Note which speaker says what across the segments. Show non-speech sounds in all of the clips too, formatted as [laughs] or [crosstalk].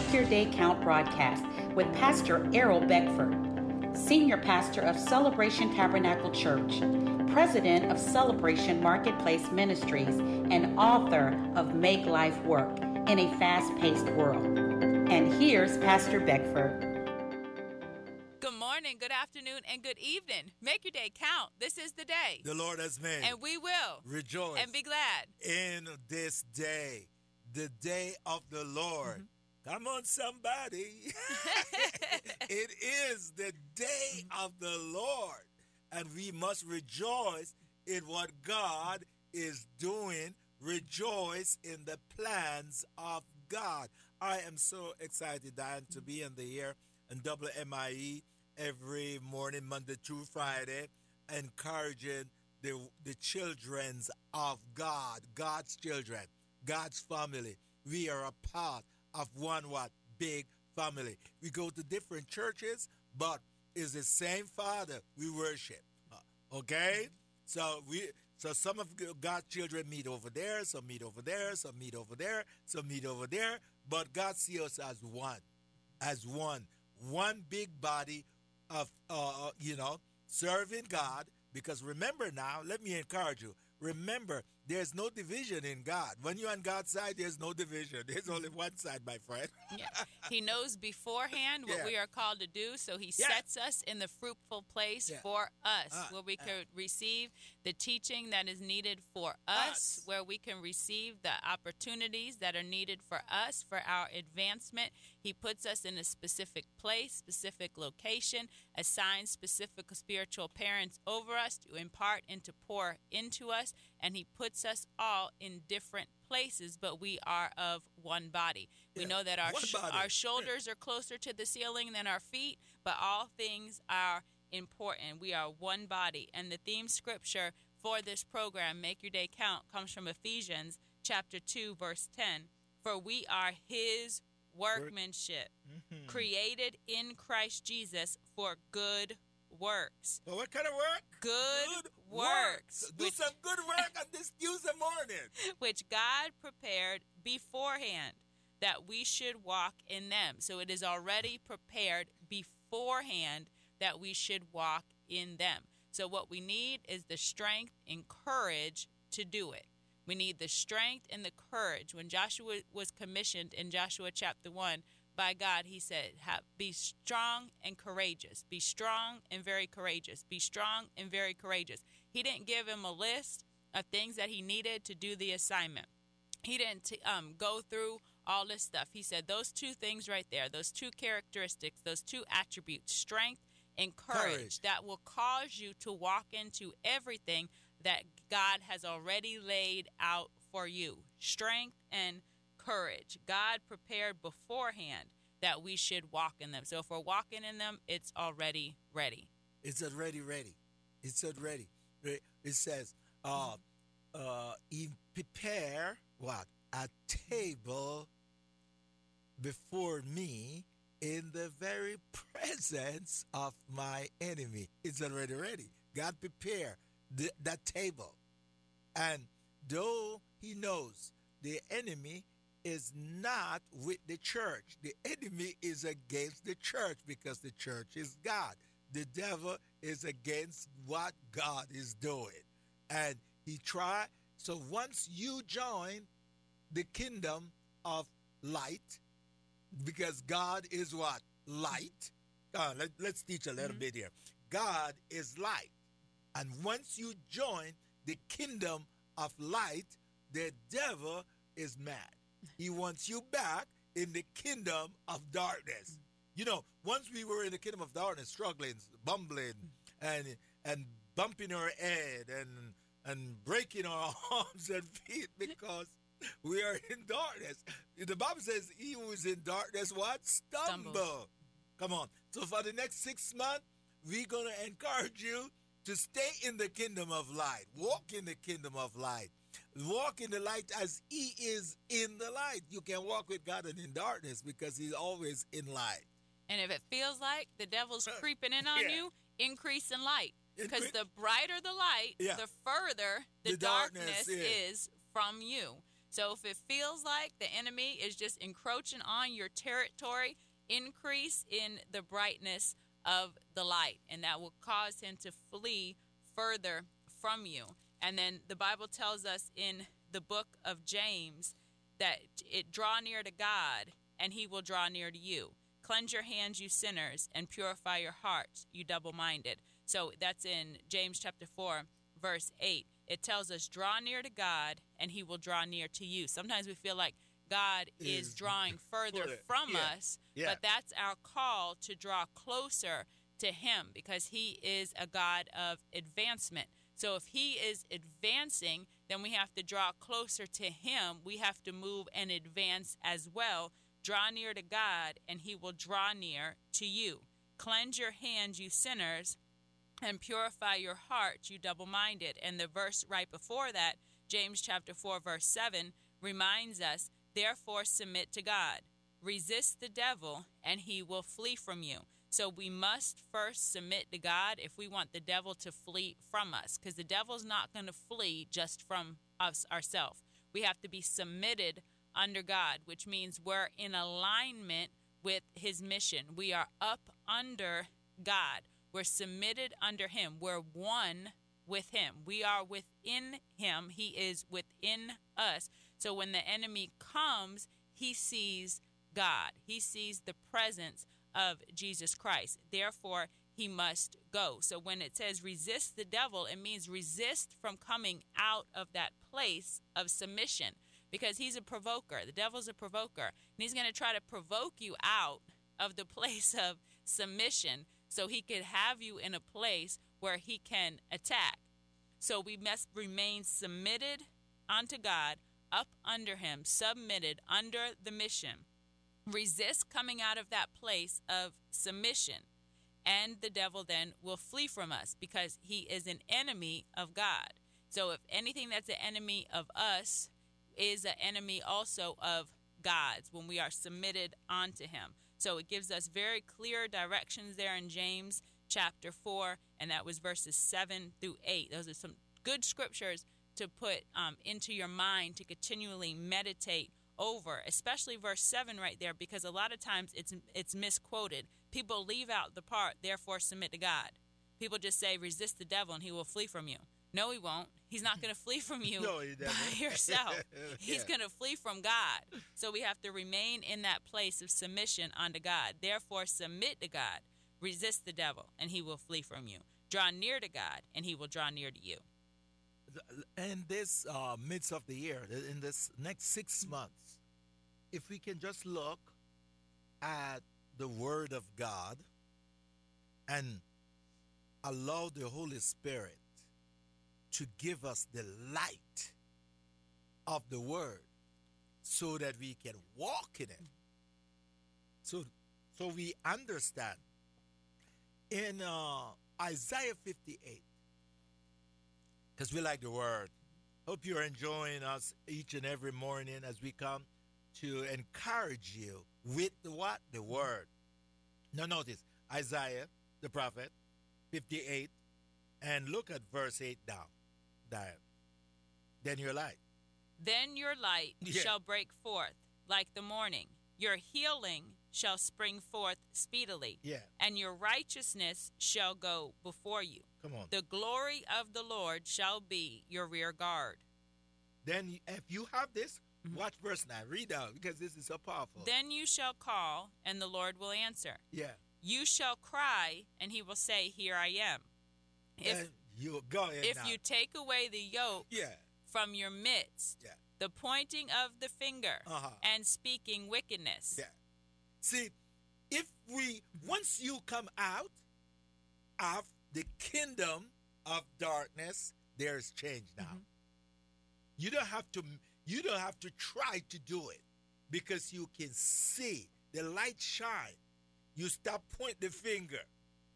Speaker 1: Make Your Day Count broadcast with Pastor Errol Beckford, Senior Pastor of Celebration Tabernacle Church, President of Celebration Marketplace Ministries, and author of Make Life Work in a Fast Paced World. And here's Pastor Beckford.
Speaker 2: Good morning, good afternoon, and good evening. Make your day count. This is the day.
Speaker 3: The Lord has made.
Speaker 2: And we will
Speaker 3: rejoice
Speaker 2: and be glad
Speaker 3: in this day, the day of the Lord. Mm-hmm. Come on, somebody. [laughs] it is the day of the Lord, and we must rejoice in what God is doing, rejoice in the plans of God. I am so excited, Diane, to be in the air and WMIE every morning, Monday through Friday, encouraging the, the children's of God, God's children, God's family. We are a part of one what? Big family. We go to different churches, but it's the same Father we worship. Uh, okay? So we so some of God's children meet over there, some meet over there, some meet over there, some meet over there, but God sees us as one. As one. One big body of, uh, uh, you know, serving God. Because remember now, let me encourage you. Remember, there's no division in God. When you're on God's side, there's no division. There's only one side, my friend. [laughs]
Speaker 2: yeah. He knows beforehand what yeah. we are called to do, so He yeah. sets us in the fruitful place for us, uh, where we uh. can receive the teaching that is needed for us, us, where we can receive the opportunities that are needed for us, for our advancement. He puts us in a specific place, specific location, assigns specific spiritual parents over us to impart and to pour into us, and He puts us all in different places, but we are of one body. Yeah, we know that our sh- our shoulders yeah. are closer to the ceiling than our feet, but all things are important. We are one body, and the theme scripture for this program, Make Your Day Count, comes from Ephesians chapter 2 verse 10. For we are his workmanship, mm-hmm. created in Christ Jesus for good works.
Speaker 3: Well, what kind of work?
Speaker 2: Good, good works.
Speaker 3: works. Do which, some good work on this Tuesday morning. [laughs]
Speaker 2: Which God prepared beforehand that we should walk in them. So it is already prepared beforehand that we should walk in them. So what we need is the strength and courage to do it. We need the strength and the courage. When Joshua was commissioned in Joshua chapter 1, by God, he said, Be strong and courageous. Be strong and very courageous. Be strong and very courageous. He didn't give him a list of things that he needed to do the assignment. He didn't um, go through all this stuff. He said, Those two things right there, those two characteristics, those two attributes, strength and courage, courage. that will cause you to walk into everything that God has already laid out for you. Strength and courage. God prepared beforehand that we should walk in them. So if we're walking in them, it's already ready.
Speaker 3: It's already ready. It's already. It says, uh, uh, prepare what a table before me in the very presence of my enemy. It's already ready. God prepare the, that table, and though He knows the enemy is not with the church. The enemy is against the church because the church is God. The devil is against what God is doing. And he tried. So once you join the kingdom of light, because God is what? Light. Uh, let, us teach a little mm-hmm. bit here. God is light. And once you join the kingdom of light, the devil is mad. He wants you back in the kingdom of darkness. You know, once we were in the kingdom of darkness, struggling, bumbling, and and bumping our head and and breaking our [laughs] arms and feet because we are in darkness. The Bible says, "He who is in darkness, what stumble." Stumble. Come on. So for the next six months, we're gonna encourage you to stay in the kingdom of light, walk in the kingdom of light. Walk in the light as He is in the light. You can walk with God and in darkness because He's always in light.
Speaker 2: And if it feels like the devil's creeping in on yeah. you, increase in light. Because the brighter the light, yeah. the further the, the darkness, darkness is from you. So if it feels like the enemy is just encroaching on your territory, increase in the brightness of the light, and that will cause him to flee further from you. And then the Bible tells us in the book of James that it draw near to God and he will draw near to you. Cleanse your hands, you sinners, and purify your hearts, you double minded. So that's in James chapter 4, verse 8. It tells us, draw near to God and he will draw near to you. Sometimes we feel like God is,
Speaker 3: Is
Speaker 2: drawing [laughs] further
Speaker 3: further.
Speaker 2: from
Speaker 3: Yeah.
Speaker 2: us,
Speaker 3: Yeah.
Speaker 2: but that's our call to draw closer to him because he is a God of advancement. So if he is advancing, then we have to draw closer to him. We have to move and advance as well. Draw near to God, and he will draw near to you. Cleanse your hands, you sinners, and purify your hearts, you double minded. And the verse right before that, James chapter 4, verse 7, reminds us, therefore submit to God. Resist the devil, and he will flee from you. So we must first submit to God if we want the devil to flee from us, because the devil's not going to flee just from us ourselves. We have to be submitted under God, which means we're in alignment with his mission. We are up under God. We're submitted under him. We're one with him. We are within him. He is within us. So when the enemy comes, he sees God. He sees the presence of Jesus Christ. Therefore, he must go. So when it says resist the devil, it means resist from coming out of that place of submission because he's a provoker. The devil's a provoker. And he's going to try to provoke you out of the [laughs] place of submission so he could have you in a place where he can attack. So we must remain submitted unto God, up under him, submitted under the mission. Resist coming out of that place of submission, and the devil then will flee from us because he is an enemy of God. So if anything that's an enemy of us is an enemy also of God's when we are submitted unto him. So it gives us very clear directions there in James chapter 4, and that was verses 7 through 8. Those are some good scriptures to put um, into your mind to continually meditate over, especially verse 7 right there, because a lot of times it's, it's misquoted. People leave out the part, therefore submit to God. People just say, resist the devil and he will flee from you. No, he won't. He's not going to flee from you [laughs]
Speaker 3: No, he
Speaker 2: by
Speaker 3: doesn't.
Speaker 2: yourself. [laughs] He's
Speaker 3: Yeah.
Speaker 2: going to flee from God. So we have to remain in that place of submission unto God. Therefore, submit to God. Resist the devil, and he will flee from you. Draw near to God, and he will draw near to you.
Speaker 3: in this uh, midst of the year, in this next six months, if we can just look at the Word of God and allow the Holy Spirit to give us the light of the Word so that we can walk in it. So, so we understand. In uh, Isaiah 58, because we like the word. Hope you're enjoying us each and every morning as we come to encourage you with the what? The word. Now notice Isaiah, the prophet, 58, and look at verse 8 down. Then your light.
Speaker 2: Then your light [laughs]
Speaker 3: Yeah.
Speaker 2: shall break forth like the morning. Your healing shall spring forth speedily,
Speaker 3: Yeah.
Speaker 2: and your righteousness shall go before you.
Speaker 3: Come on.
Speaker 2: The glory of the Lord shall be your rear guard.
Speaker 3: Then if you have this, mm-hmm. watch verse 9. Read out because this is so powerful.
Speaker 2: Then you shall call, and the Lord will answer.
Speaker 3: yeah.
Speaker 2: You shall cry, and he will say, Here I am. If,
Speaker 3: And you go ahead
Speaker 2: if
Speaker 3: now.
Speaker 2: you take away the yoke
Speaker 3: yeah.
Speaker 2: from your midst,
Speaker 3: Yeah.
Speaker 2: the pointing of the finger,
Speaker 3: Uh-huh.
Speaker 2: and speaking wickedness,
Speaker 3: Yeah. See, if we once you come out of the kingdom of darkness, there's change now. You don't have to you don't have to try to do it because you can see the light shine. You stop point the finger.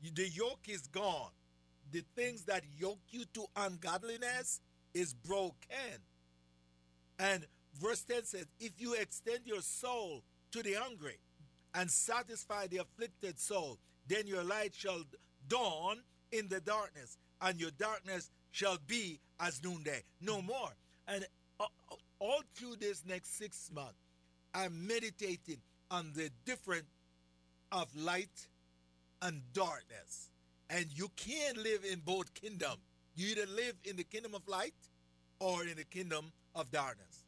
Speaker 3: You, the yoke is gone. The things that yoke you to ungodliness is broken. And verse 10 says, If you extend your soul to the hungry and satisfy the afflicted soul, then your light shall dawn in the darkness, and your darkness shall be as noonday. No mm-hmm. more. And all through this next six months, I'm meditating on the difference of light and darkness. And you can't live in both kingdoms. You either live in the kingdom of light or in the kingdom of darkness.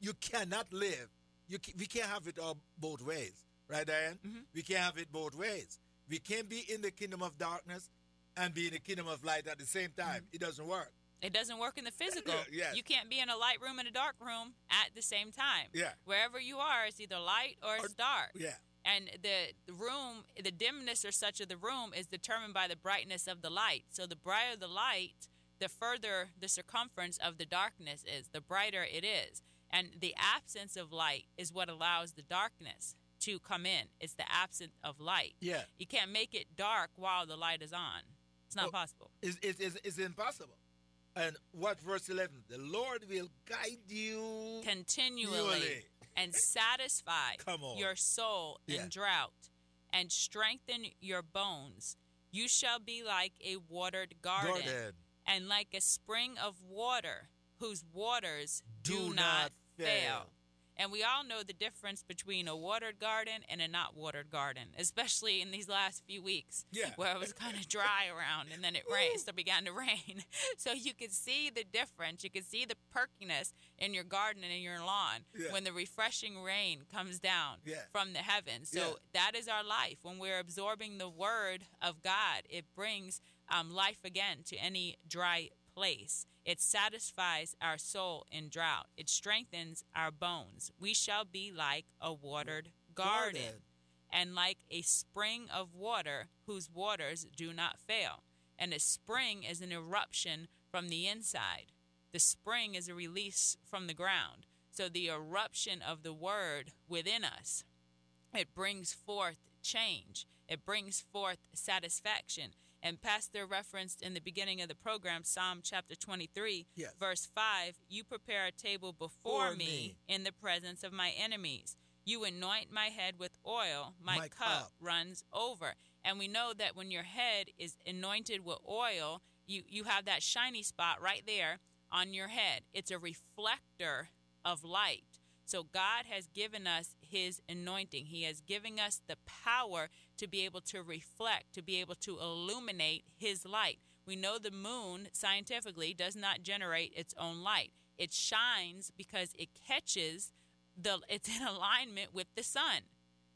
Speaker 3: You cannot live. You can, we can't have it all both ways, right, Diane?
Speaker 2: Mm-hmm.
Speaker 3: We can't have it both ways. We can't be in the kingdom of darkness and be in the kingdom of light at the same time.
Speaker 2: Mm-hmm.
Speaker 3: It doesn't work.
Speaker 2: It doesn't work in the physical.
Speaker 3: Yes.
Speaker 2: You can't be in a light room and a dark room at the same time.
Speaker 3: Yeah.
Speaker 2: Wherever you are, it's either light or it's dark.
Speaker 3: Yeah.
Speaker 2: And the the room, the dimness or such of the room is determined by the brightness of the light. So the brighter the light, the further the circumference of the darkness is, the brighter it is. And the absence of light is what allows the darkness to come in. It's the absence of light.
Speaker 3: Yeah.
Speaker 2: You can't make it dark while the light is on. It's not
Speaker 3: Oh,
Speaker 2: possible.
Speaker 3: It's, it's, it's, it's impossible. And what verse 11? The Lord will guide you
Speaker 2: continually
Speaker 3: continually.
Speaker 2: And satisfy your soul in drought and strengthen your bones. You shall be like a watered garden,
Speaker 3: Garden.
Speaker 2: and like a spring of water whose waters do,
Speaker 3: Do
Speaker 2: not,
Speaker 3: not
Speaker 2: fail.
Speaker 3: fail.
Speaker 2: And we all know the difference between a watered garden and a not watered garden, especially in these last few weeks
Speaker 3: Yeah.
Speaker 2: where it was kind of dry around and then it rained, so it began to rain. [laughs] So you could see the difference. You could see the perkiness in your garden and in your lawn
Speaker 3: Yeah.
Speaker 2: when the refreshing rain comes down
Speaker 3: Yeah.
Speaker 2: from the heavens. So that is our life. When we're absorbing the word of God, it brings um, life again to any dry place. It satisfies our soul in drought. It strengthens our bones. We shall be like a watered garden
Speaker 3: Garden.
Speaker 2: and like a spring of water whose waters do not fail. And a spring is an eruption from the inside. The spring is a release from the ground. So the eruption of the word within us, it brings forth change. It brings forth satisfaction. And Pastor referenced in the beginning of the program Psalm chapter 23,
Speaker 3: Yes.
Speaker 2: verse 5 You prepare a table before me
Speaker 3: me.
Speaker 2: in the presence of my enemies. You anoint my head with oil, my,
Speaker 3: My
Speaker 2: cup,
Speaker 3: cup.
Speaker 2: runs over. And we know that when your head is anointed with oil, you, you have that shiny spot right there on your head. It's a reflector of light. So God has given us his anointing. He has given us the power to be able to reflect, to be able to illuminate his light. We know the moon scientifically does not generate its own light. It shines because it catches the [laughs] it's in alignment with the sun.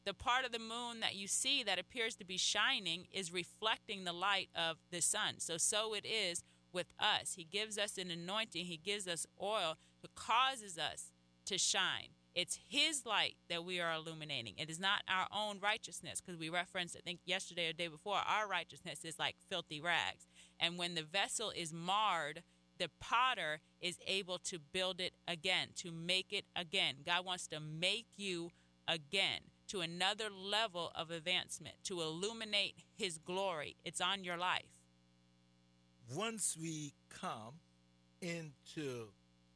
Speaker 2: The part of the moon that you see that appears to be shining is reflecting the light of the sun. So so it is with us. He gives us an anointing, he gives us oil that causes us to shine. It's His light that we are illuminating. It is not our own righteousness, because we referenced, I think, yesterday or day before, our righteousness is like filthy rags. And when the vessel is marred, the potter is able to build it again, to make it again. God wants to make you again to another level of advancement, to illuminate His glory. It's on your life.
Speaker 3: Once we come into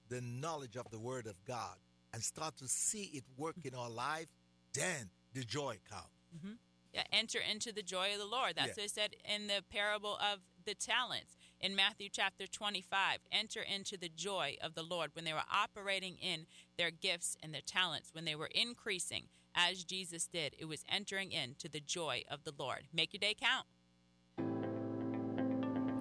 Speaker 3: the knowledge of the Word of God and start to see it work in our life, then the joy comes. Mm-hmm.
Speaker 2: Yeah, enter into the joy of the Lord. That's
Speaker 3: Yeah.
Speaker 2: what it said in the parable of the talents in Matthew chapter 25. Enter into the joy of the Lord when they were operating in their gifts and their talents, when they were increasing as Jesus did. It was entering into the joy of the Lord. Make your day count.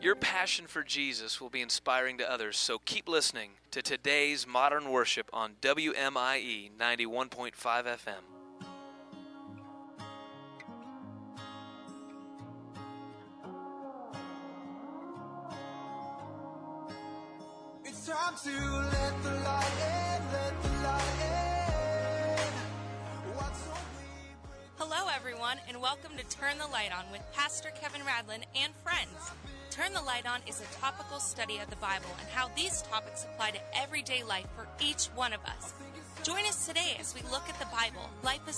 Speaker 4: Your passion for Jesus will be inspiring to others, so keep listening to today's modern worship on WMIE 91.5 FM.
Speaker 5: It's time to let the light in, let the light in. What's so we bring
Speaker 6: Hello, everyone, and welcome to Turn the Light On with Pastor Kevin Radlin and friends. Turn the Light On is a topical study of the Bible and how these topics apply to everyday life for each one of us. Join us today as we look at the Bible, life as a